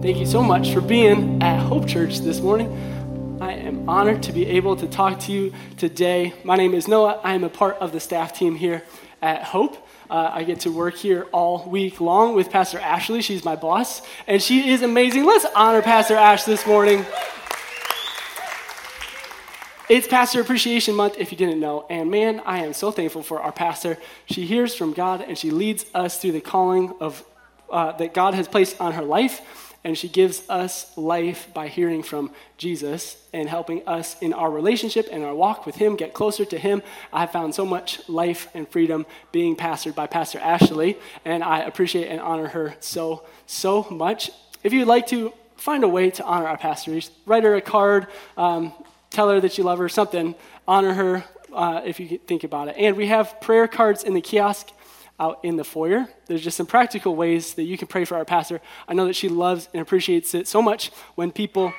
Thank you so much for being at Hope Church this morning. I am honored to be able to talk to you today. My name is Noah. I am a part of the staff team here at Hope. Uh, I get to work here all week long with Pastor Ashley. She's my boss, and she is amazing. Let's honor Pastor Ash this morning. It's Pastor Appreciation Month, if you didn't know. And man, I am so thankful for our pastor. She hears from God and she leads us through the calling of, uh, that God has placed on her life. And she gives us life by hearing from Jesus and helping us in our relationship and our walk with Him get closer to Him. I found so much life and freedom being pastored by Pastor Ashley, and I appreciate and honor her so, so much. If you'd like to find a way to honor our pastors, write her a card. Um, tell her that you love her, something, honor her uh, if you think about it. And we have prayer cards in the kiosk out in the foyer. There's just some practical ways that you can pray for our pastor. I know that she loves and appreciates it so much when people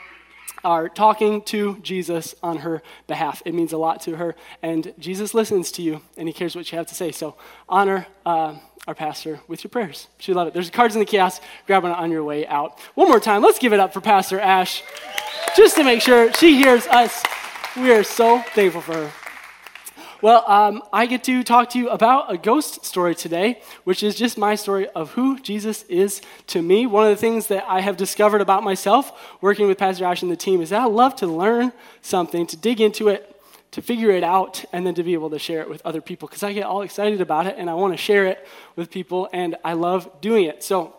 are talking to Jesus on her behalf. It means a lot to her, and Jesus listens to you, and he cares what you have to say. So honor uh, our pastor with your prayers. She love it. There's cards in the kiosk. Grab one on your way out. One more time. Let's give it up for Pastor Ash just to make sure she hears us. We are so thankful for her. Well, um, I get to talk to you about a ghost story today, which is just my story of who Jesus is to me. One of the things that I have discovered about myself working with Pastor Ash and the team is that I love to learn something, to dig into it, to figure it out, and then to be able to share it with other people because I get all excited about it and I want to share it with people, and I love doing it. So,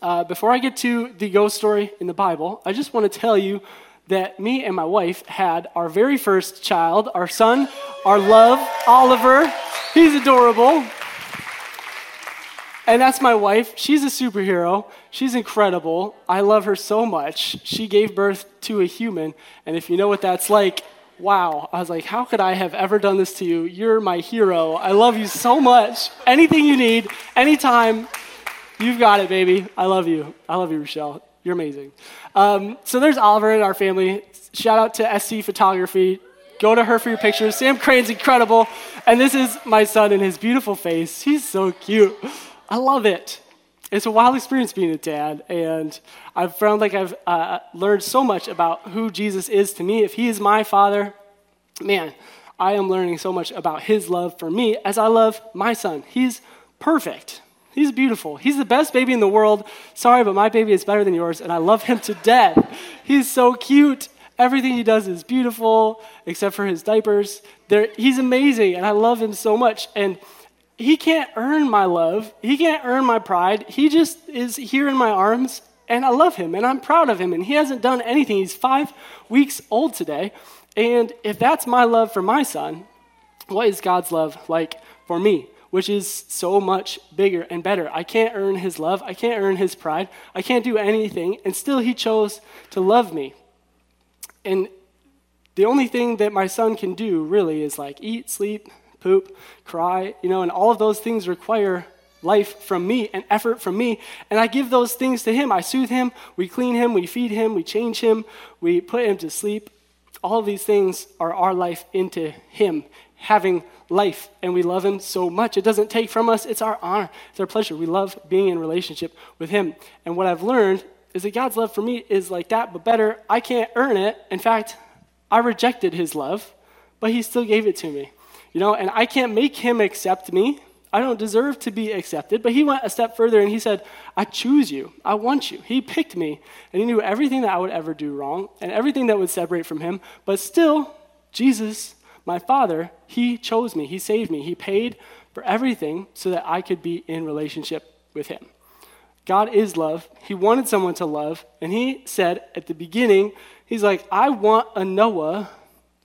uh, before I get to the ghost story in the Bible, I just want to tell you that me and my wife had our very first child, our son, our love, Oliver. He's adorable. And that's my wife. She's a superhero. She's incredible. I love her so much. She gave birth to a human. And if you know what that's like, wow. I was like, how could I have ever done this to you? You're my hero. I love you so much. Anything you need, anytime, you've got it, baby. I love you. I love you, Rochelle. You're amazing. Um, so there's Oliver in our family. Shout out to SC Photography. Go to her for your pictures. Sam Crane's incredible. And this is my son and his beautiful face. He's so cute. I love it. It's a wild experience being a dad, and I've found like I've uh, learned so much about who Jesus is to me. If he is my father, man, I am learning so much about his love for me as I love my son. He's perfect. He's beautiful. He's the best baby in the world. Sorry, but my baby is better than yours, and I love him to death. He's so cute. Everything he does is beautiful, except for his diapers. They're, he's amazing, and I love him so much. And he can't earn my love. He can't earn my pride. He just is here in my arms, and I love him, and I'm proud of him. And he hasn't done anything. He's five weeks old today. And if that's my love for my son, what is God's love like for me? Which is so much bigger and better. I can't earn his love. I can't earn his pride. I can't do anything. And still, he chose to love me. And the only thing that my son can do really is like eat, sleep, poop, cry, you know, and all of those things require life from me and effort from me. And I give those things to him. I soothe him, we clean him, we feed him, we change him, we put him to sleep. All these things are our life into him having life and we love him so much. It doesn't take from us, it's our honor, it's our pleasure. We love being in relationship with him. And what I've learned is that God's love for me is like that, but better. I can't earn it. In fact, I rejected his love, but he still gave it to me. You know, and I can't make him accept me. I don't deserve to be accepted. But he went a step further and he said, I choose you. I want you. He picked me. And he knew everything that I would ever do wrong and everything that would separate from him. But still, Jesus my Father, He chose me, He saved me, He paid for everything so that I could be in relationship with Him. God is love. He wanted someone to love, and He said at the beginning, He's like, I want a Noah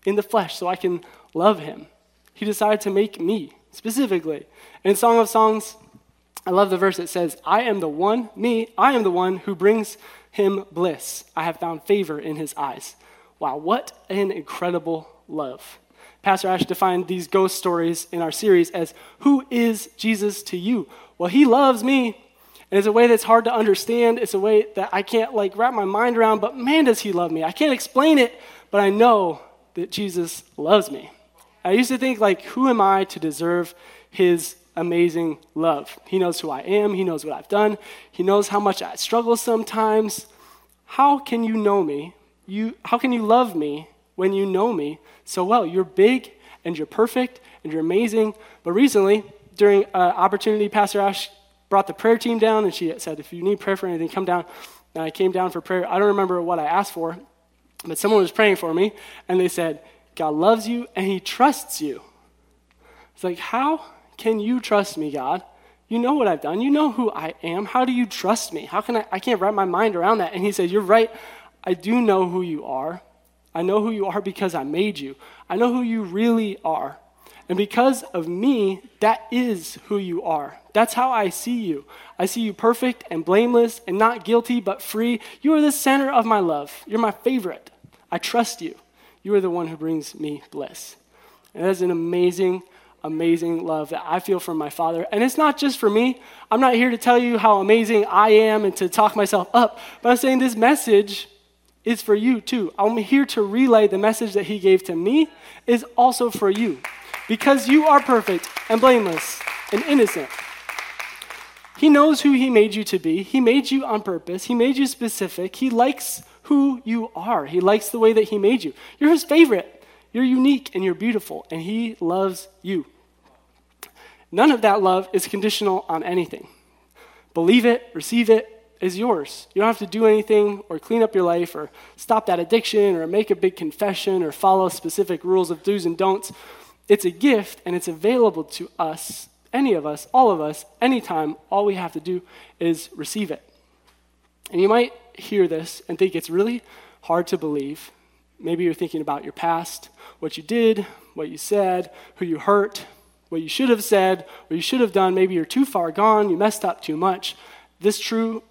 in the flesh so I can love him. He decided to make me specifically. In Song of Songs, I love the verse that says, I am the one, me, I am the one who brings him bliss. I have found favor in his eyes. Wow, what an incredible love. Pastor Ash defined these ghost stories in our series as Who is Jesus to you? Well, he loves me. And it's a way that's hard to understand. It's a way that I can't like wrap my mind around, but man, does he love me. I can't explain it, but I know that Jesus loves me. I used to think, like, who am I to deserve his amazing love? He knows who I am, he knows what I've done, he knows how much I struggle sometimes. How can you know me? You, how can you love me when you know me so well? You're big and you're perfect and you're amazing. But recently, during an opportunity, Pastor Ash brought the prayer team down and she said, If you need prayer for anything, come down. And I came down for prayer. I don't remember what I asked for, but someone was praying for me and they said, God loves you and he trusts you. It's like, how can you trust me, God? You know what I've done. You know who I am. How do you trust me? How can I? I can't wrap my mind around that. And he said, You're right. I do know who you are. I know who you are because I made you. I know who you really are. And because of me, that is who you are. That's how I see you. I see you perfect and blameless and not guilty, but free. You are the center of my love. You're my favorite. I trust you. You are the one who brings me bliss. And that is an amazing, amazing love that I feel from my Father. And it's not just for me. I'm not here to tell you how amazing I am and to talk myself up, but I'm saying this message is for you too. I'm here to relay the message that He gave to me is also for you because you are perfect and blameless and innocent. He knows who He made you to be. He made you on purpose, He made you specific. He likes who you are, He likes the way that He made you. You're His favorite. You're unique and you're beautiful, and He loves you. None of that love is conditional on anything. Believe it, receive it, is yours. You don't have to do anything or clean up your life or stop that addiction or make a big confession or follow specific rules of do's and don'ts. It's a gift and it's available to us, any of us, all of us, anytime. All we have to do is receive it. And you might hear this and think it's really hard to believe. Maybe you're thinking about your past, what you did, what you said, who you hurt, what you should have said, what you should have done. Maybe you're too far gone, you messed up too much. This true,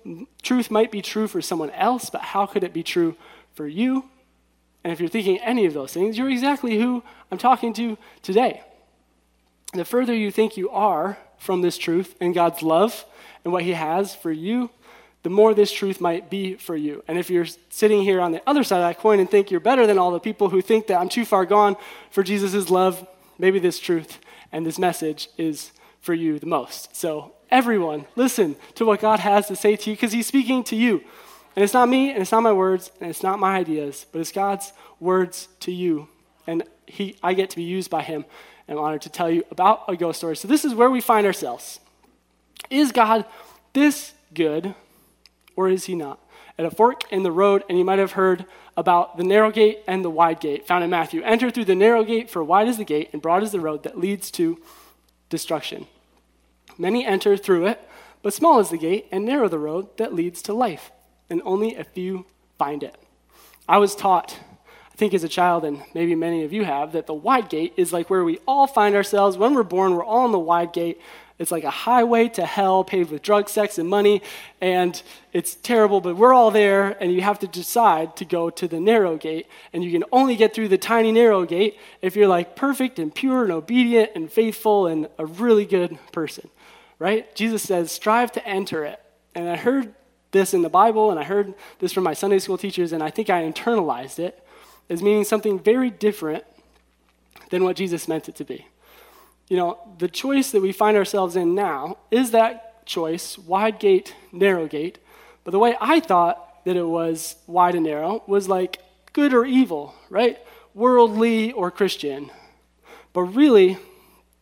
truth might be true for someone else, but how could it be true for you? And if you're thinking any of those things, you're exactly who I'm talking to today. The further you think you are from this truth and God's love and what He has for you, the more this truth might be for you. And if you're sitting here on the other side of that coin and think you're better than all the people who think that I'm too far gone for Jesus' love, maybe this truth and this message is for you the most. So, everyone, listen to what God has to say to you because He's speaking to you. And it's not me, and it's not my words, and it's not my ideas, but it's God's words to you. And he, I get to be used by Him. And I'm honored to tell you about a ghost story. So, this is where we find ourselves. Is God this good, or is He not? At a fork in the road, and you might have heard about the narrow gate and the wide gate found in Matthew. Enter through the narrow gate, for wide is the gate, and broad is the road that leads to destruction. Many enter through it, but small is the gate, and narrow the road that leads to life and only a few find it. I was taught, I think as a child, and maybe many of you have, that the wide gate is like where we all find ourselves. When we're born, we're all on the wide gate. It's like a highway to hell paved with drugs, sex, and money, and it's terrible, but we're all there, and you have to decide to go to the narrow gate. And you can only get through the tiny narrow gate if you're like perfect and pure and obedient and faithful and a really good person, right? Jesus says, strive to enter it. And I heard this in the Bible, and I heard this from my Sunday school teachers, and I think I internalized it as meaning something very different than what Jesus meant it to be. You know, the choice that we find ourselves in now is that choice, wide gate, narrow gate. But the way I thought that it was wide and narrow was like good or evil, right? Worldly or Christian. But really,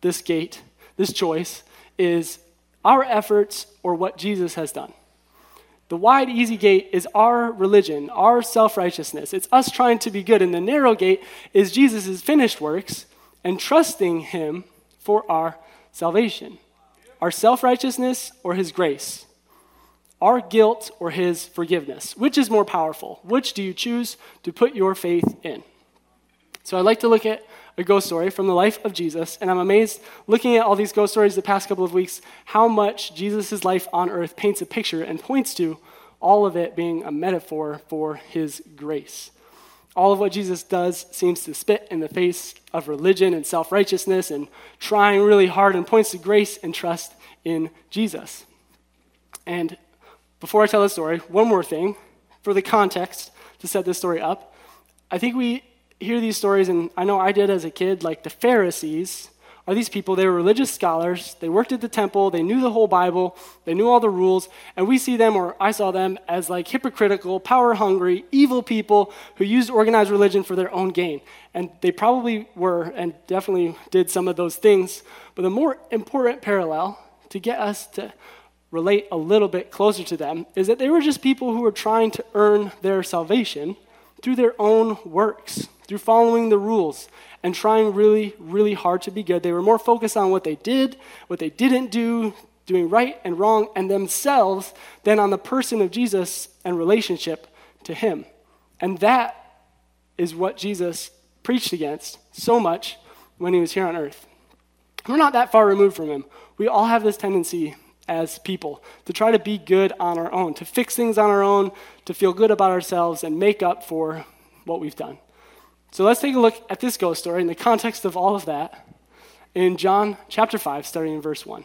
this gate, this choice, is our efforts or what Jesus has done. The wide, easy gate is our religion, our self righteousness. It's us trying to be good. And the narrow gate is Jesus' finished works and trusting Him for our salvation. Our self righteousness or His grace. Our guilt or His forgiveness. Which is more powerful? Which do you choose to put your faith in? So I'd like to look at a ghost story from the life of Jesus, and I'm amazed looking at all these ghost stories the past couple of weeks how much Jesus' life on earth paints a picture and points to all of it being a metaphor for his grace. All of what Jesus does seems to spit in the face of religion and self righteousness and trying really hard and points to grace and trust in Jesus. And before I tell the story, one more thing for the context to set this story up. I think we hear these stories, and I know I did as a kid, like the Pharisees are these people. They were religious scholars. They worked at the temple. They knew the whole Bible. They knew all the rules. And we see them, or I saw them, as like hypocritical, power hungry, evil people who used organized religion for their own gain. And they probably were and definitely did some of those things. But the more important parallel to get us to relate a little bit closer to them is that they were just people who were trying to earn their salvation through their own works, through following the rules and trying really, really hard to be good. They were more focused on what they did, what they didn't do, doing right and wrong, and themselves than on the person of Jesus and relationship to Him. And that is what Jesus preached against so much when He was here on earth. We're not that far removed from Him. We all have this tendency as people to try to be good on our own, to fix things on our own, to feel good about ourselves, and make up for what we've done. So let's take a look at this ghost story in the context of all of that in John chapter 5, starting in verse 1.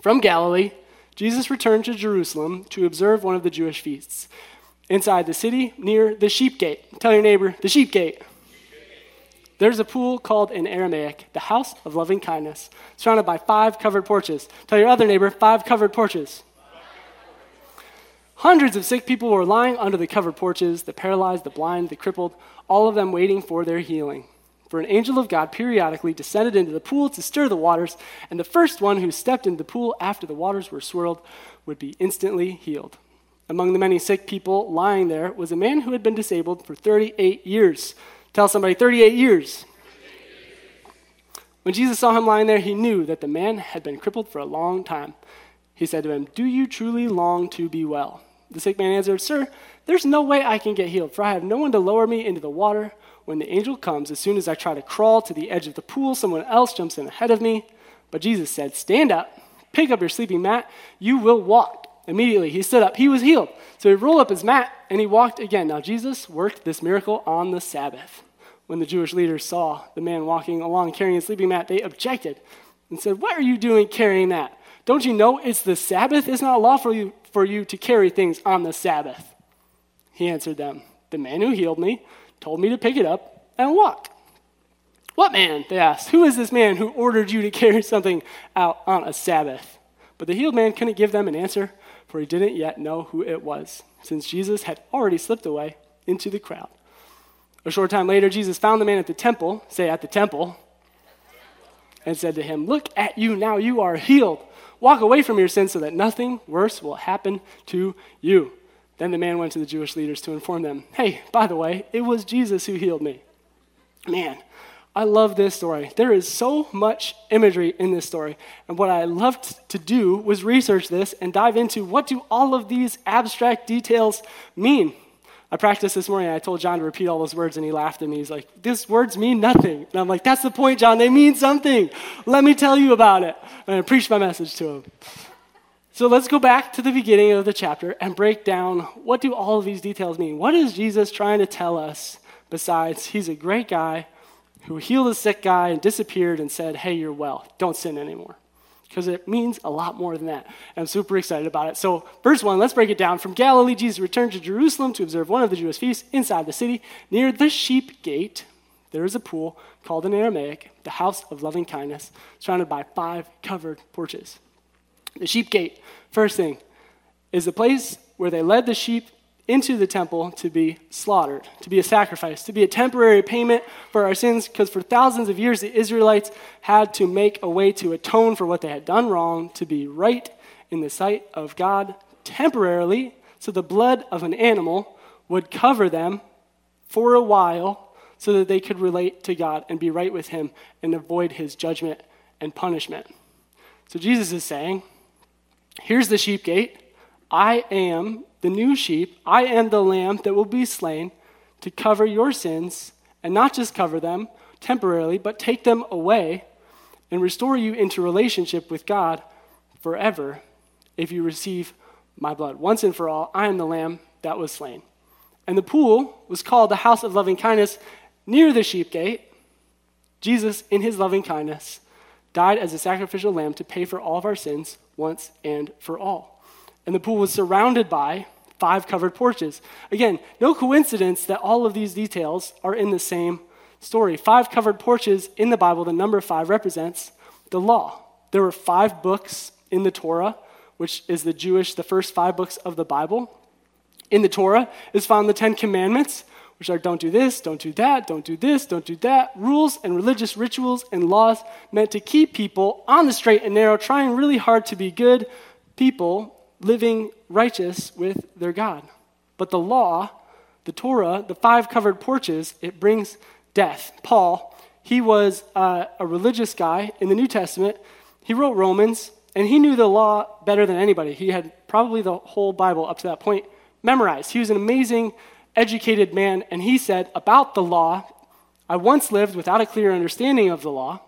From Galilee, Jesus returned to Jerusalem to observe one of the Jewish feasts. Inside the city, near the sheep gate. Tell your neighbor, the sheep gate. There's a pool called in Aramaic, the house of loving kindness, surrounded by five covered porches. Tell your other neighbor, five covered porches. Hundreds of sick people were lying under the covered porches the paralyzed, the blind, the crippled, all of them waiting for their healing. For an angel of God periodically descended into the pool to stir the waters, and the first one who stepped into the pool after the waters were swirled would be instantly healed. Among the many sick people lying there was a man who had been disabled for 38 years. Tell somebody, 38 years. When Jesus saw him lying there, he knew that the man had been crippled for a long time. He said to him, Do you truly long to be well? The sick man answered, Sir, there's no way I can get healed, for I have no one to lower me into the water. When the angel comes, as soon as I try to crawl to the edge of the pool, someone else jumps in ahead of me. But Jesus said, Stand up, pick up your sleeping mat, you will walk. Immediately he stood up, he was healed. So he rolled up his mat and he walked again. Now Jesus worked this miracle on the Sabbath. When the Jewish leaders saw the man walking along carrying a sleeping mat, they objected and said, What are you doing carrying that? Don't you know it's the Sabbath? It's not lawful for you, to carry things on the Sabbath. He answered them, The man who healed me told me to pick it up and walk. What man? They asked. Who is this man who ordered you to carry something out on a Sabbath? But the healed man couldn't give them an answer, for he didn't yet know who it was, since Jesus had already slipped away into the crowd. A short time later, Jesus found the man at the temple, say at the temple, and said to him, Look at you now, you are healed. Walk away from your sins so that nothing worse will happen to you. Then the man went to the Jewish leaders to inform them hey, by the way, it was Jesus who healed me. Man, I love this story. There is so much imagery in this story. And what I loved to do was research this and dive into what do all of these abstract details mean? I practiced this morning. I told John to repeat all those words, and he laughed at me. He's like, These words mean nothing. And I'm like, That's the point, John. They mean something. Let me tell you about it. And I preached my message to him. So let's go back to the beginning of the chapter and break down what do all of these details mean? What is Jesus trying to tell us besides he's a great guy who healed a sick guy and disappeared and said, Hey, you're well. Don't sin anymore because it means a lot more than that. I'm super excited about it. So, verse 1, let's break it down. From Galilee, Jesus returned to Jerusalem to observe one of the Jewish feasts inside the city. Near the sheep gate, there is a pool called in Aramaic, the house of loving kindness, surrounded by five covered porches. The sheep gate, first thing, is the place where they led the sheep into the temple to be slaughtered, to be a sacrifice, to be a temporary payment for our sins, because for thousands of years the Israelites had to make a way to atone for what they had done wrong, to be right in the sight of God temporarily, so the blood of an animal would cover them for a while so that they could relate to God and be right with Him and avoid His judgment and punishment. So Jesus is saying, Here's the sheep gate. I am the new sheep, I am the lamb that will be slain to cover your sins, and not just cover them temporarily, but take them away and restore you into relationship with God forever if you receive my blood. Once and for all, I am the lamb that was slain. And the pool was called the house of loving kindness near the sheep gate. Jesus, in his loving kindness, died as a sacrificial lamb to pay for all of our sins once and for all. And the pool was surrounded by five covered porches. Again, no coincidence that all of these details are in the same story. Five covered porches in the Bible, the number five represents the law. There were five books in the Torah, which is the Jewish, the first five books of the Bible. In the Torah is found the Ten Commandments, which are don't do this, don't do that, don't do this, don't do that. Rules and religious rituals and laws meant to keep people on the straight and narrow, trying really hard to be good people, living righteous with their God. But the law, the Torah, the five covered porches, it brings death. Paul, he was uh, a religious guy in the New Testament. He wrote Romans, and he knew the law better than anybody. He had probably the whole Bible up to that point memorized. He was an amazing, educated man, and he said about the law, I once lived without a clear understanding of the law,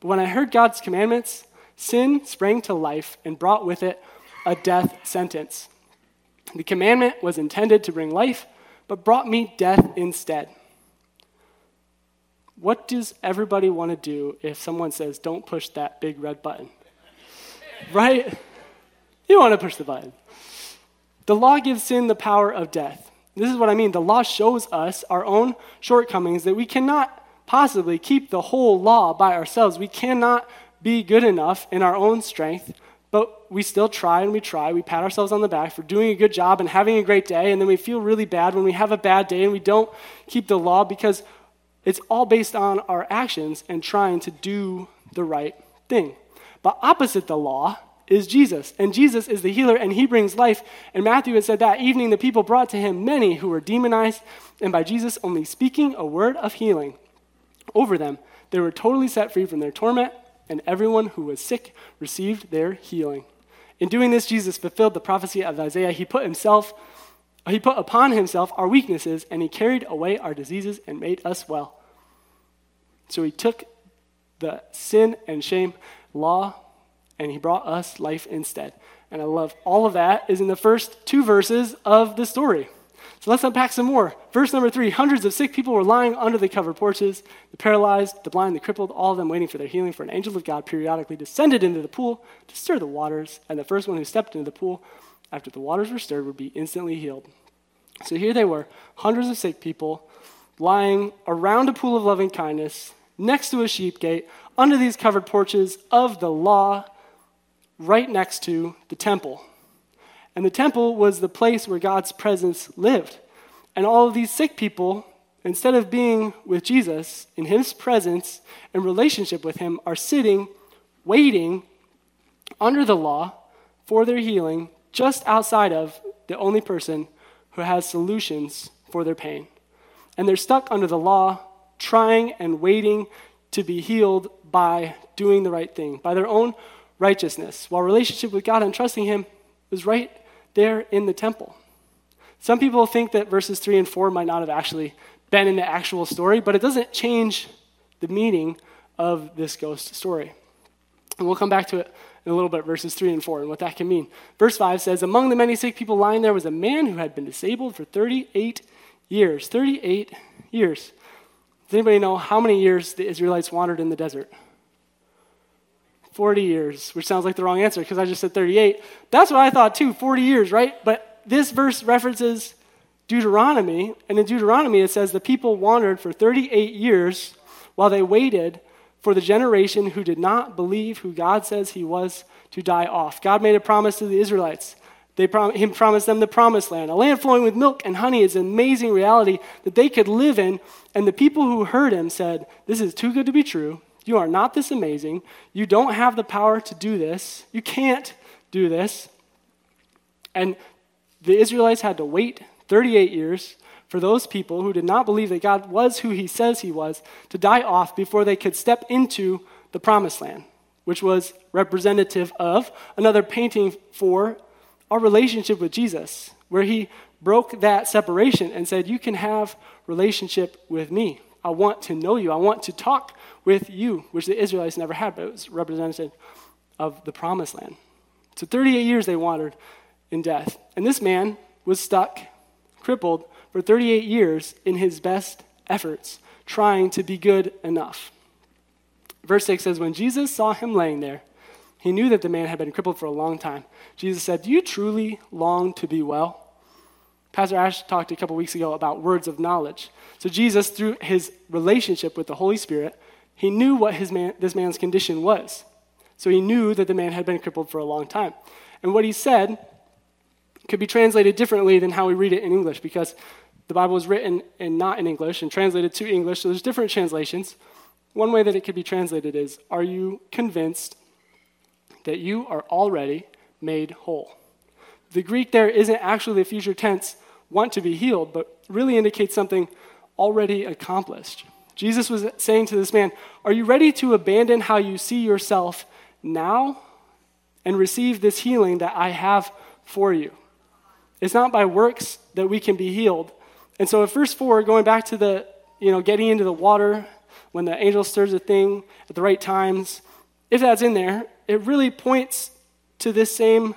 but when I heard God's commandments, sin sprang to life and brought with it a death sentence. The commandment was intended to bring life, but brought me death instead. What does everybody want to do if someone says, don't push that big red button? right? You want to push the button. The law gives sin the power of death. This is what I mean. The law shows us our own shortcomings that we cannot possibly keep the whole law by ourselves. We cannot be good enough in our own strength, but we still try and we try. We pat ourselves on the back for doing a good job and having a great day, and then we feel really bad when we have a bad day and we don't keep the law because it's all based on our actions and trying to do the right thing. But opposite the law is Jesus. And Jesus is the healer, and he brings life. And Matthew had said that evening the people brought to him many who were demonized, and by Jesus only speaking a word of healing over them, they were totally set free from their torment, and everyone who was sick received their healing. In doing this, Jesus fulfilled the prophecy of Isaiah. He put himself, he put upon himself our weaknesses, and he carried away our diseases and made us well. So he took the sin and shame law and he brought us life instead. And I love all of that is in the first two verses of the story. So let's unpack some more. Verse number three hundreds of sick people were lying under the covered porches, the paralyzed, the blind, the crippled, all of them waiting for their healing. For an angel of God periodically descended into the pool to stir the waters, and the first one who stepped into the pool after the waters were stirred would be instantly healed. So here they were, hundreds of sick people lying around a pool of loving kindness, next to a sheep gate, under these covered porches of the law right next to the temple. And the temple was the place where God's presence lived. And all of these sick people, instead of being with Jesus in his presence and relationship with him, are sitting, waiting under the law for their healing, just outside of the only person who has solutions for their pain. And they're stuck under the law, trying and waiting to be healed by doing the right thing, by their own righteousness, while relationship with God and trusting Him is right there in the temple. Some people think that verses 3 and 4 might not have actually been in the actual story, but it doesn't change the meaning of this ghost story. And we'll come back to it in a little bit, verses 3 and 4, and what that can mean. Verse 5 says Among the many sick people lying there was a man who had been disabled for 38 years. 38 years. Does anybody know how many years the Israelites wandered in the desert? 40 years, which sounds like the wrong answer because I just said 38. That's what I thought too, 40 years, right? But this verse references Deuteronomy, and in Deuteronomy it says the people wandered for 38 years while they waited for the generation who did not believe who God says he was to die off. God made a promise to the Israelites. They prom- he promised them the promised land, a land flowing with milk and honey. is an amazing reality that they could live in. And the people who heard him said, This is too good to be true. You are not this amazing. You don't have the power to do this. You can't do this. And the Israelites had to wait 38 years for those people who did not believe that God was who he says he was to die off before they could step into the promised land, which was representative of another painting for our relationship with Jesus, where he broke that separation and said, You can have relationship with me. I want to know you. I want to talk with you, which the Israelites never had, but it was representative of the promised land. So 38 years they wandered in death. And this man was stuck, crippled, for 38 years in his best efforts, trying to be good enough. Verse 6 says, When Jesus saw him laying there, he knew that the man had been crippled for a long time. Jesus said, Do you truly long to be well? Pastor Ash talked a couple weeks ago about words of knowledge. So Jesus, through his relationship with the Holy Spirit, he knew what his man, this man's condition was. So he knew that the man had been crippled for a long time. And what he said could be translated differently than how we read it in English because the Bible was written and not in English and translated to English, so there's different translations. One way that it could be translated is Are you convinced that you are already made whole? The Greek there isn't actually the future tense, want to be healed, but really indicates something already accomplished. Jesus was saying to this man, Are you ready to abandon how you see yourself now and receive this healing that I have for you? It's not by works that we can be healed. And so, in verse 4, going back to the, you know, getting into the water when the angel stirs a thing at the right times, if that's in there, it really points to this same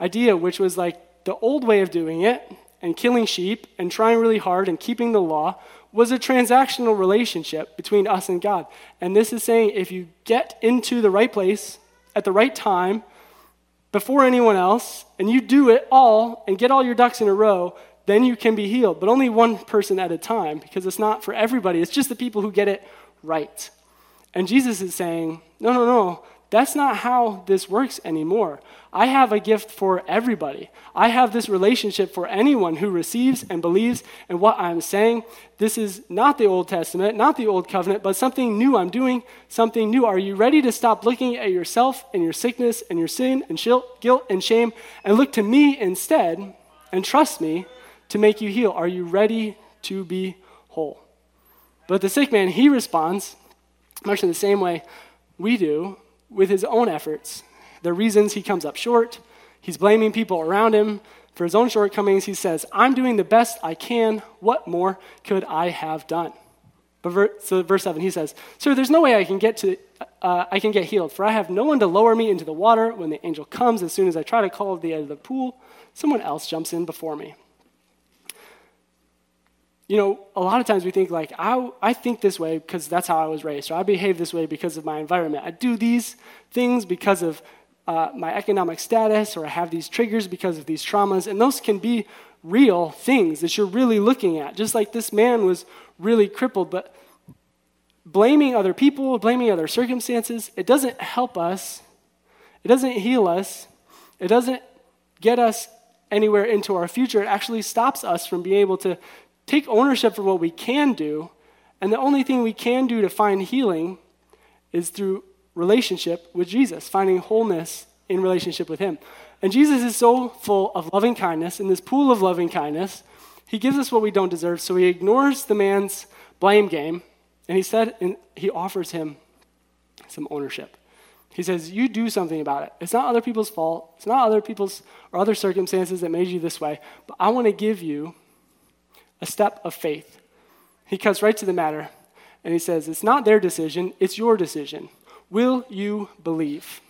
idea, which was like the old way of doing it and killing sheep and trying really hard and keeping the law was a transactional relationship between us and God. And this is saying if you get into the right place at the right time before anyone else and you do it all and get all your ducks in a row, then you can be healed. But only one person at a time because it's not for everybody, it's just the people who get it right. And Jesus is saying, no, no, no, that's not how this works anymore. I have a gift for everybody. I have this relationship for anyone who receives and believes in what I'm saying. This is not the Old Testament, not the Old Covenant, but something new. I'm doing something new. Are you ready to stop looking at yourself and your sickness and your sin and guilt and shame and look to me instead and trust me to make you heal? Are you ready to be whole? But the sick man, he responds much in the same way we do with his own efforts. The reasons he comes up short, he's blaming people around him for his own shortcomings. He says, I'm doing the best I can. What more could I have done? But ver- so verse 7, he says, Sir, there's no way I can get to uh, I can get healed, for I have no one to lower me into the water. When the angel comes, as soon as I try to call at the edge of the pool, someone else jumps in before me you know, a lot of times we think like, I, I think this way because that's how I was raised, or I behave this way because of my environment. I do these things because of uh, my economic status, or I have these triggers because of these traumas, and those can be real things that you're really looking at. Just like this man was really crippled, but blaming other people, blaming other circumstances, it doesn't help us, it doesn't heal us, it doesn't get us anywhere into our future. It actually stops us from being able to take ownership for what we can do, and the only thing we can do to find healing is through relationship with Jesus, finding wholeness in relationship with Him. And Jesus is so full of loving kindness, in this pool of loving kindness, He gives us what we don't deserve. So He ignores the man's blame game, and He said, and He offers him some ownership. He says, You do something about it. It's not other people's fault. It's not other people's or other circumstances that made you this way, but I want to give you a step of faith. He cuts right to the matter and he says, It's not their decision, it's your decision. Will you believe?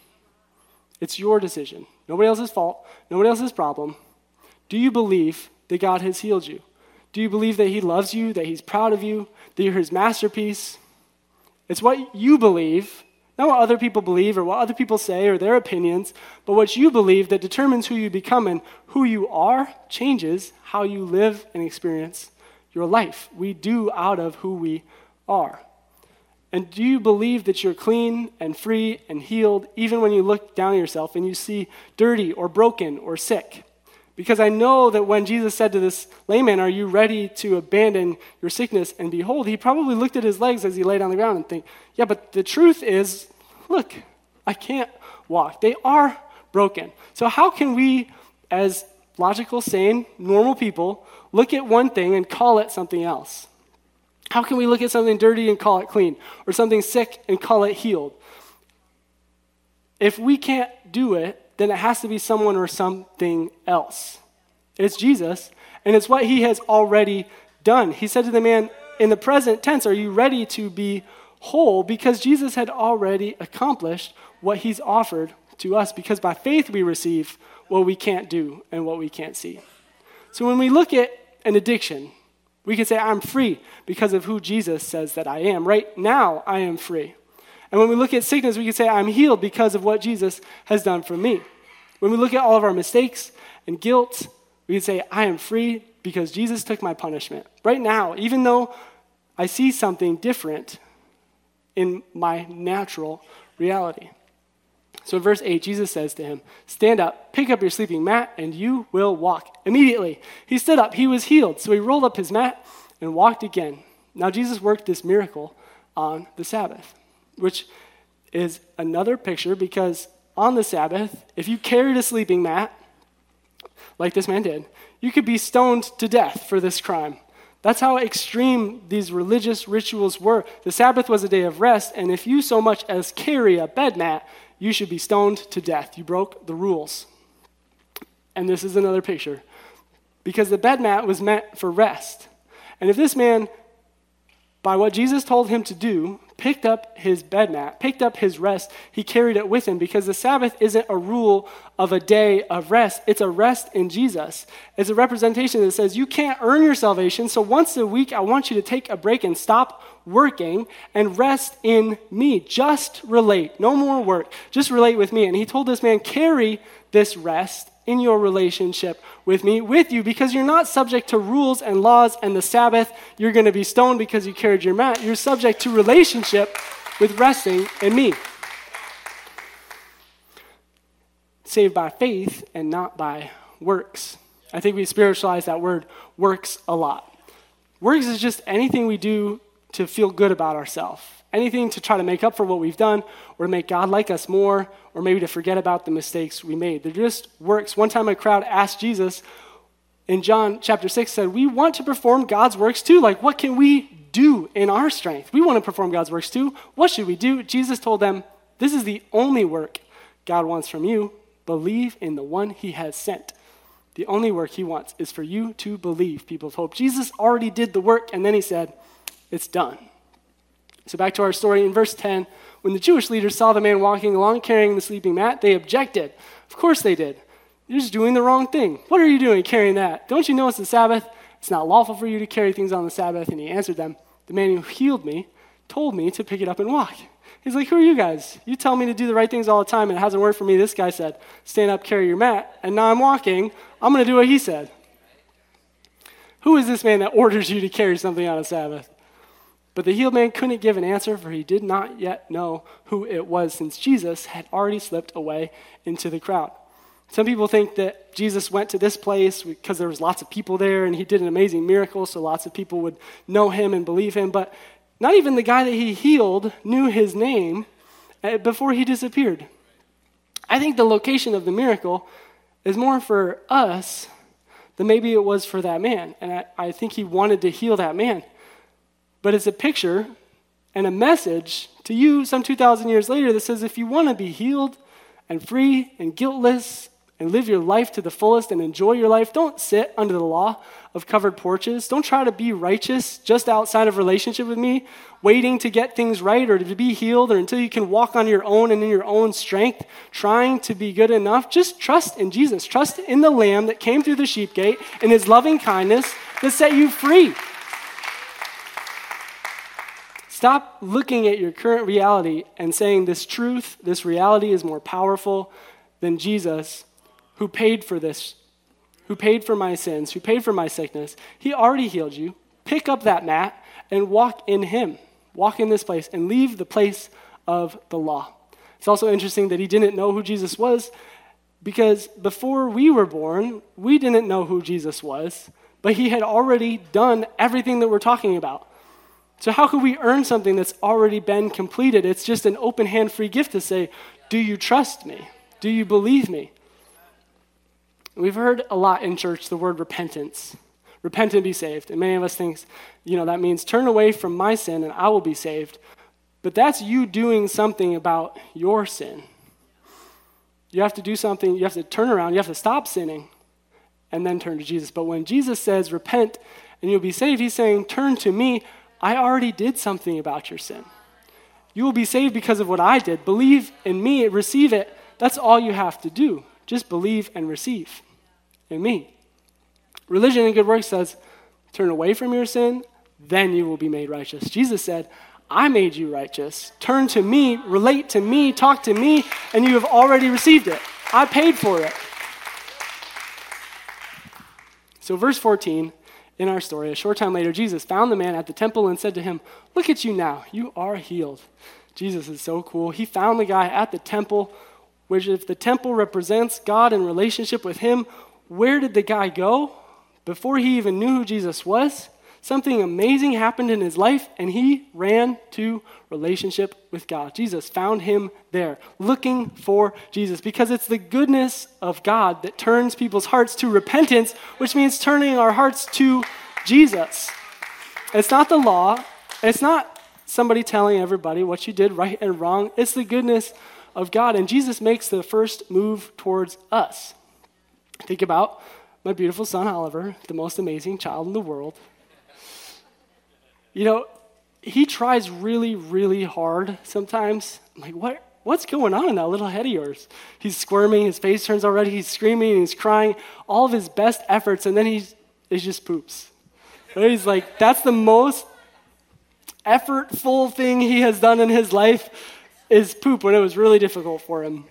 It's your decision. Nobody else's fault, nobody else's problem. Do you believe that God has healed you? Do you believe that He loves you, that He's proud of you, that you're His masterpiece? It's what you believe, not what other people believe or what other people say or their opinions, but what you believe that determines who you become and who you are changes how you live and experience your life. We do out of who we are. And do you believe that you're clean and free and healed even when you look down at yourself and you see dirty or broken or sick? Because I know that when Jesus said to this layman, Are you ready to abandon your sickness and behold, he probably looked at his legs as he lay on the ground and think, Yeah, but the truth is, look, I can't walk. They are broken. So, how can we, as logical, sane, normal people look at one thing and call it something else? How can we look at something dirty and call it clean, or something sick and call it healed? If we can't do it, then it has to be someone or something else. It's Jesus, and it's what he has already done. He said to the man in the present tense, Are you ready to be whole? Because Jesus had already accomplished what he's offered to us, because by faith we receive what we can't do and what we can't see. So when we look at an addiction, we can say, I'm free because of who Jesus says that I am. Right now, I am free. And when we look at sickness, we can say, I'm healed because of what Jesus has done for me. When we look at all of our mistakes and guilt, We can say, I am free because Jesus took my punishment. Right now, even though I see something different in my natural reality. So in verse 8, Jesus says to him, Stand up, pick up your sleeping mat, and you will walk. Immediately, he stood up, he was healed. So he rolled up his mat and walked again. Now, Jesus worked this miracle on the Sabbath, which is another picture because on the Sabbath, if you carried a sleeping mat, like this man did, you could be stoned to death for this crime. That's how extreme these religious rituals were. The Sabbath was a day of rest, and if you so much as carry a bed mat, you should be stoned to death. You broke the rules. And this is another picture. Because the bed mat was meant for rest. And if this man, by what Jesus told him to do, picked up his bed mat, picked up his rest, he carried it with him because the Sabbath isn't a rule of a day of rest. It's a rest in Jesus. It's a representation that says you can't earn your salvation, so once a week I want you to take a break and stop working and rest in me. Just relate. No more work. Just relate with me. And he told this man, carry this rest in your relationship with me, with you, because you're not subject to rules and laws and the Sabbath. You're going to be stoned because you carried your mat. You're subject to relationship with resting in me. Saved by faith and not by works. I think we spiritualize that word works a lot. Works is just anything we do to feel good about ourselves anything to try to make up for what we've done or to make God like us more or maybe to forget about the mistakes we made. They're just works. One time a crowd asked Jesus in John chapter 6 said, We want to perform God's works too. Like, what can we do in our strength? We want to perform God's works too. What should we do? Jesus told them, This is the only work God wants from you. Believe in the one he has sent. The only work he wants is for you to believe, people of hope. Jesus already did the work, and then he said, It's done. So, back to our story in verse 10. When the Jewish leaders saw the man walking along carrying the sleeping mat, they objected. Of course they did. You're just doing the wrong thing. What are you doing carrying that? Don't you know it's the Sabbath? It's not lawful for you to carry things on the Sabbath. And he answered them, The man who healed me told me to pick it up and walk. He's like, Who are you guys? You tell me to do the right things all the time, and it hasn't worked for me. This guy said, Stand up, carry your mat. And now I'm walking. I'm going to do what he said. Who is this man that orders you to carry something on a Sabbath? But the healed man couldn't give an answer, for he did not yet know who it was, since Jesus had already slipped away into the crowd. Some people think that Jesus went to this place because there was lots of people there and he did an amazing miracle, so lots of people would know him and believe him. But not even the guy that he healed knew his name uh, before he disappeared. I think the location of the miracle is more for us than maybe it was for that man. And I, I think he wanted to heal that man but it's a picture and a message to you some 2,000 years later that says if you want to be healed and free and guiltless and live your life to the fullest and enjoy your life, don't sit under the law of covered porches. Don't try to be righteous just outside of relationship with me, waiting to get things right or to be healed or until you can walk on your own and in your own strength, trying to be good enough. Just trust in Jesus. Trust in the Lamb that came through the sheep gate and his loving kindness that set you free. Stop looking at your current reality and saying this truth, this reality is more powerful than Jesus, who paid for this, who paid for my sins, who paid for my sickness. He already healed you. Pick up that mat and walk in Him. Walk in this place and leave the place of the law. It's also interesting that he didn't know who Jesus was because before we were born, we didn't know who Jesus was, but he had already done everything that we're talking about. So, how could we earn something that's already been completed? It's just an open hand free gift to say, Do you trust me? Do you believe me? We've heard a lot in church the word repentance. Repent and be saved. And many of us think, you know, that means turn away from my sin and I will be saved. But that's you doing something about your sin. You have to do something, you have to turn around, you have to stop sinning and then turn to Jesus. But when Jesus says, repent and you'll be saved, he's saying, turn to me. I already did something about your sin. You will be saved because of what I did. Believe in me, receive it. That's all you have to do. Just believe and receive in me. Religion and good works says, turn away from your sin, then you will be made righteous. Jesus said, I made you righteous. Turn to me, relate to me, talk to me, and you have already received it. I paid for it. So, verse 14 in our story, a short time later, Jesus found the man at the temple and said to him, Look at you now, you are healed. Jesus is so cool. He found the guy at the temple, which, if the temple represents God in relationship with him, where did the guy go? Before he even knew who Jesus was, something amazing happened in his life, and he ran to relationship with God. Jesus found him there, looking for Jesus, because it's the goodness of God that turns people's hearts to repentance, which means turning our hearts to Jesus. It's not the law, it's not somebody telling everybody what you did right and wrong. It's the goodness of God, and Jesus makes the first move towards us. Think about my beautiful son, Oliver, the most amazing child in the world. You know, he tries really, really hard sometimes. I'm like, what? What's going on in that little head of yours? He's squirming, his face turns already, he's screaming, he's crying, all of his best efforts, and then he just poops. And he's like, that's the most effortful thing he has done in his life is poop when it was really difficult for him.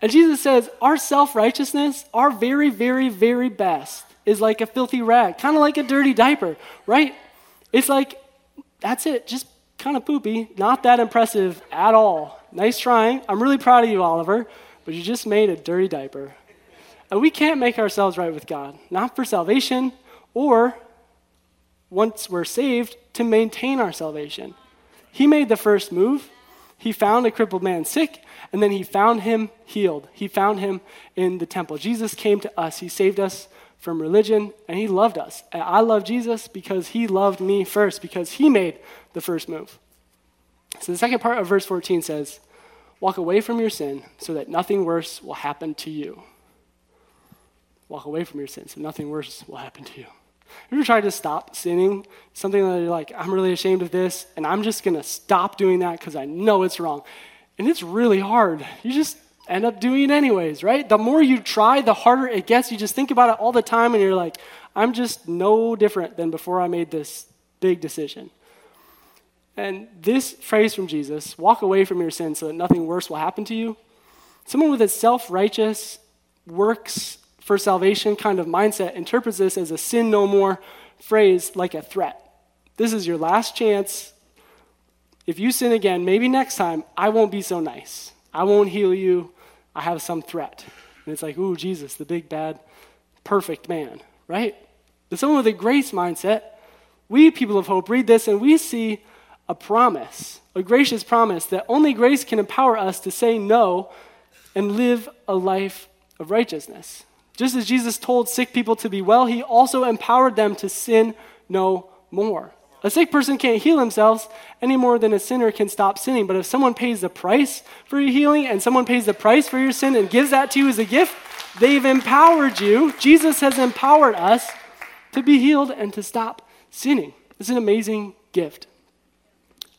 And Jesus says, our self righteousness, our very, very, very best, is like a filthy rag, kind of like a dirty diaper, right? It's like, that's it, just kind of poopy, not that impressive at all. Nice trying. I'm really proud of you, Oliver, but you just made a dirty diaper. And we can't make ourselves right with God, not for salvation or once we're saved to maintain our salvation. He made the first move. He found a crippled man sick, and then he found him healed. He found him in the temple. Jesus came to us. He saved us from religion, and he loved us. And I love Jesus because he loved me first, because he made the first move. So the second part of verse 14 says, Walk away from your sin so that nothing worse will happen to you. Walk away from your sin so nothing worse will happen to you. Have you ever tried to stop sinning? Something that you're like, I'm really ashamed of this, and I'm just going to stop doing that because I know it's wrong. And it's really hard. You just end up doing it anyways, right? The more you try, the harder it gets. You just think about it all the time, and you're like, I'm just no different than before I made this big decision. And this phrase from Jesus, walk away from your sin so that nothing worse will happen to you, someone with a self righteous, works for salvation kind of mindset interprets this as a sin no more phrase like a threat. This is your last chance if you sin again, maybe next time, I won't be so nice. I won't heal you. I have some threat. And it's like, ooh, Jesus, the big, bad, perfect man, right? But someone with a grace mindset, we people of hope read this and we see a promise, a gracious promise that only grace can empower us to say no and live a life of righteousness. Just as Jesus told sick people to be well, he also empowered them to sin no more. A sick person can't heal themselves any more than a sinner can stop sinning. But if someone pays the price for your healing and someone pays the price for your sin and gives that to you as a gift, they've empowered you. Jesus has empowered us to be healed and to stop sinning. It's an amazing gift.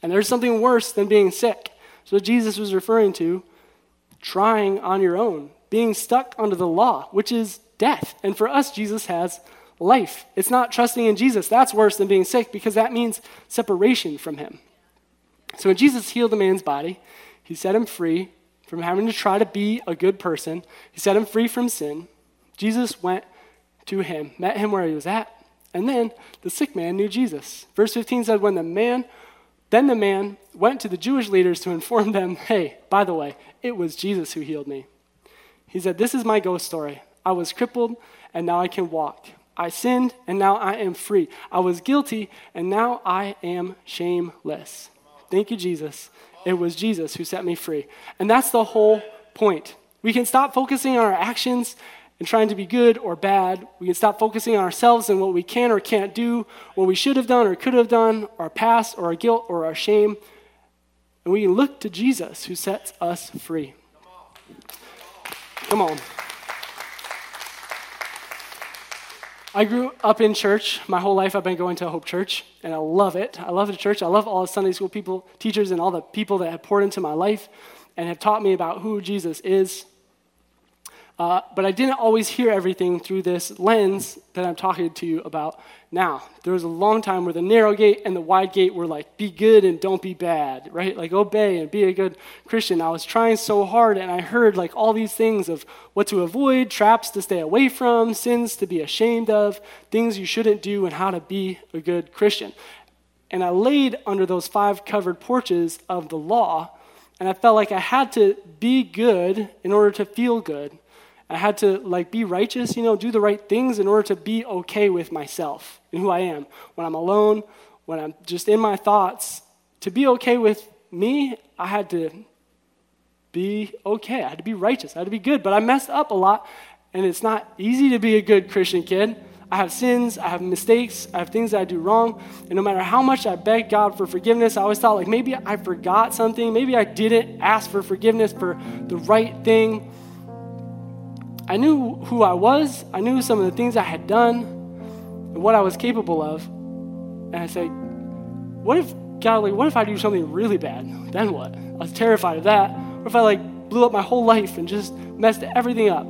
And there's something worse than being sick. So Jesus was referring to trying on your own, being stuck under the law, which is death. And for us, Jesus has life. It's not trusting in Jesus. That's worse than being sick because that means separation from Him. So when Jesus healed the man's body, He set him free from having to try to be a good person, He set him free from sin. Jesus went to him, met him where he was at, and then the sick man knew Jesus. Verse 15 said, When the man, then the man went to the Jewish leaders to inform them, Hey, by the way, it was Jesus who healed me. He said, This is my ghost story. I was crippled, and now I can walk. I sinned, and now I am free. I was guilty, and now I am shameless. Thank you, Jesus. It was Jesus who set me free. And that's the whole point. We can stop focusing on our actions and trying to be good or bad. We can stop focusing on ourselves and what we can or can't do, what we should have done or could have done, our past or our guilt or our shame. And we can look to Jesus who sets us free. Come on. I grew up in church. My whole life I've been going to Hope Church, and I love it. I love the church. I love all the Sunday school people, teachers, and all the people that have poured into my life and have taught me about who Jesus is. Uh, but I didn't always hear everything through this lens that I'm talking to you about now. There was a long time where the narrow gate and the wide gate were like, be good and don't be bad, right? Like, obey and be a good Christian. I was trying so hard and I heard like all these things of what to avoid, traps to stay away from, sins to be ashamed of, things you shouldn't do, and how to be a good Christian. And I laid under those five covered porches of the law, and I felt like I had to be good in order to feel good I had to like be righteous, you know, do the right things in order to be okay with myself and who I am. When I'm alone, when I'm just in my thoughts, to be okay with me, I had to be okay. I had to be righteous. I had to be good. But I messed up a lot, and it's not easy to be a good Christian kid. I have sins, I have mistakes, I have things that I do wrong. And no matter how much I beg God for forgiveness, I always thought like maybe I forgot something, maybe I didn't ask for forgiveness for the right thing. I knew who I was, I knew some of the things I had done, and what I was capable of. And I said, What if, God, like, what if I do something really bad? Then what? I was terrified of that. What if I, like, blew up my whole life and just messed everything up?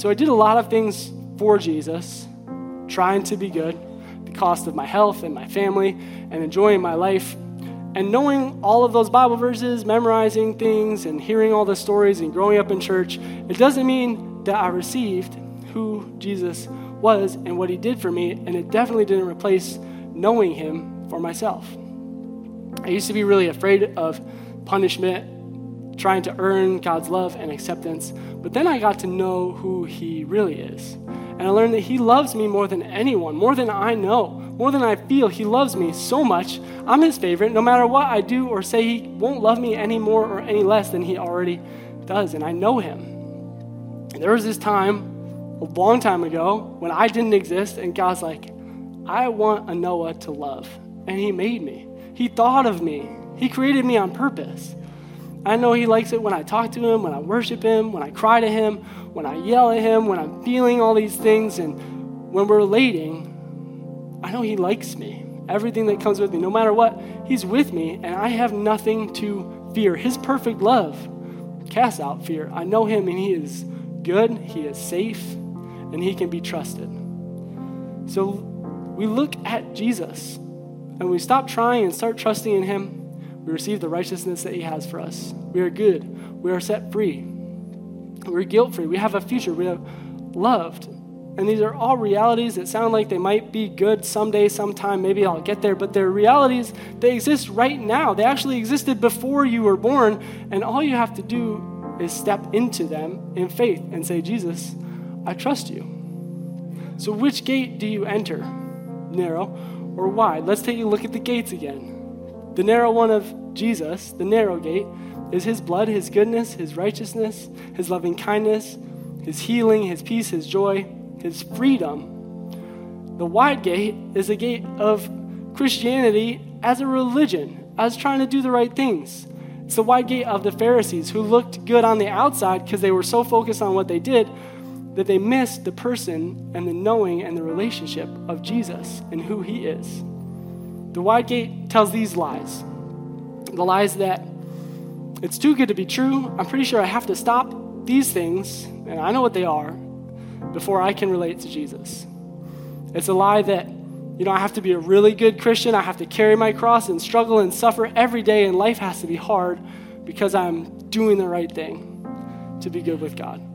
So I did a lot of things for Jesus, trying to be good, the cost of my health and my family, and enjoying my life and knowing all of those Bible verses, memorizing things, and hearing all the stories and growing up in church, it doesn't mean that I received who Jesus was and what he did for me, and it definitely didn't replace knowing him for myself. I used to be really afraid of punishment, trying to earn God's love and acceptance, but then I got to know who he really is. And I learned that he loves me more than anyone, more than I know more than I feel. He loves me so much. I'm his favorite. No matter what I do or say, he won't love me any more or any less than he already does. And I know him. And there was this time, a long time ago, when I didn't exist, and God's like, I want a Noah to love. And he made me. He thought of me. He created me on purpose. I know he likes it when I talk to him, when I worship him, when I cry to him, when I yell at him, when I'm feeling all these things, and when we're relating, I know He likes me. Everything that comes with me, no matter what, He's with me, and I have nothing to fear. His perfect love casts out fear. I know Him, and He is good, He is safe, and He can be trusted. So we look at Jesus, and we stop trying and start trusting in Him. We receive the righteousness that He has for us. We are good. We are set free. We're guilt free. We have a future. We are loved. And these are all realities that sound like they might be good someday, sometime, maybe I'll get there, but they're realities they exist right now. They actually existed before you were born, and all you have to do is step into them in faith and say, Jesus, I trust you. So, which gate do you enter? Narrow or wide? Let's take a look at the gates again. The narrow one of Jesus, the narrow gate, is his blood, his goodness, his righteousness, his loving kindness, his healing, his peace, his joy his freedom. The wide gate is a gate of Christianity as a religion, as trying to do the right things. It's the wide gate of the Pharisees who looked good on the outside because they were so focused on what they did that they missed the person and the knowing and the relationship of Jesus and who he is. The wide gate tells these lies the lies that it's too good to be true. I'm pretty sure I have to stop these things, and I know what they are, before I can relate to Jesus. It's a lie that, you know, I have to be a really good Christian. I have to carry my cross and struggle and suffer every day, and life has to be hard because I'm doing the right thing to be good with God.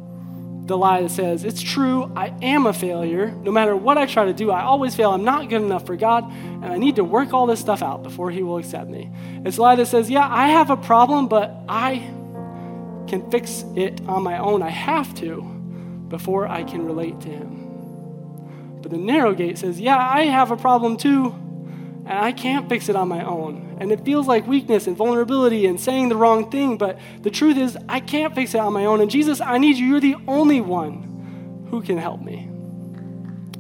The lie that says, it's true, I am a failure. No matter what I try to do, I always fail. I'm not good enough for God, and I need to work all this stuff out before He will accept me. It's a lie that says, yeah, I have a problem, but I can fix it on my own. I have to before I can relate to him. But the narrow gate says, Yeah, I have a problem too, and I can't fix it on my own. And it feels like weakness and vulnerability and saying the wrong thing, but the truth is, I can't fix it on my own. And Jesus, I need you. You're the only one who can help me.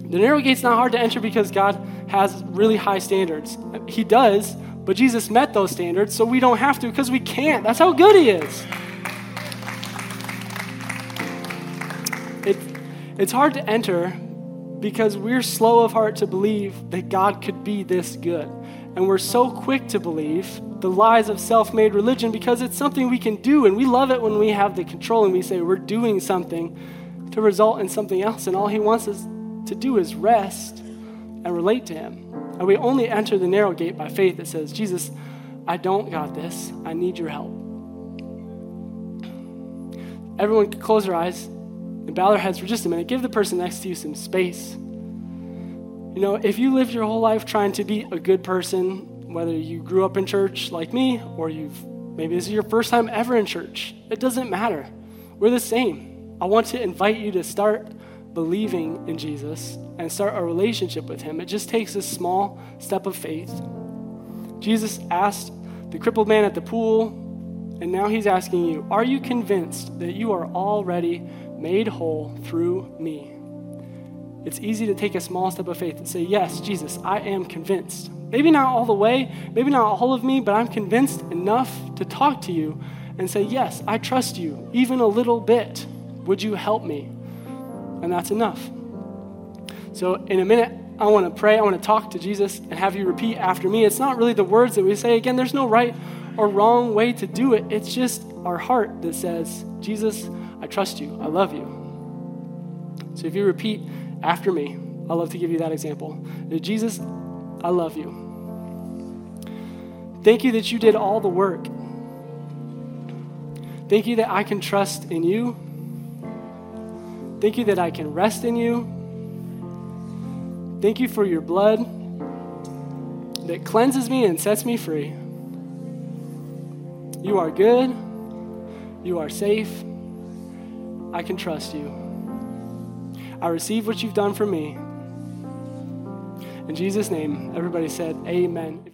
The narrow gate's not hard to enter because God has really high standards. He does, but Jesus met those standards, so we don't have to because we can't. That's how good He is. It, it's hard to enter because we're slow of heart to believe that God could be this good. And we're so quick to believe the lies of self made religion because it's something we can do. And we love it when we have the control and we say we're doing something to result in something else. And all He wants us to do is rest and relate to Him. And we only enter the narrow gate by faith that says, Jesus, I don't got this. I need your help. Everyone close their eyes and bow their heads for just a minute. Give the person next to you some space. You know, if you lived your whole life trying to be a good person, whether you grew up in church like me or you've maybe this is your first time ever in church, it doesn't matter. We're the same. I want to invite you to start believing in Jesus and start a relationship with Him. It just takes a small step of faith. Jesus asked the crippled man at the pool, and now He's asking you Are you convinced that you are already made whole through me? It's easy to take a small step of faith and say, Yes, Jesus, I am convinced. Maybe not all the way, maybe not all of me, but I'm convinced enough to talk to you and say, Yes, I trust you, even a little bit. Would you help me? And that's enough. So, in a minute, I want to pray. I want to talk to Jesus and have you repeat after me. It's not really the words that we say. Again, there's no right or wrong way to do it. It's just our heart that says, Jesus, I trust you. I love you. So, if you repeat, after me. I love to give you that example. Jesus, I love you. Thank you that you did all the work. Thank you that I can trust in you. Thank you that I can rest in you. Thank you for your blood that cleanses me and sets me free. You are good. You are safe. I can trust you. I receive what you've done for me. In Jesus' name, everybody said, Amen.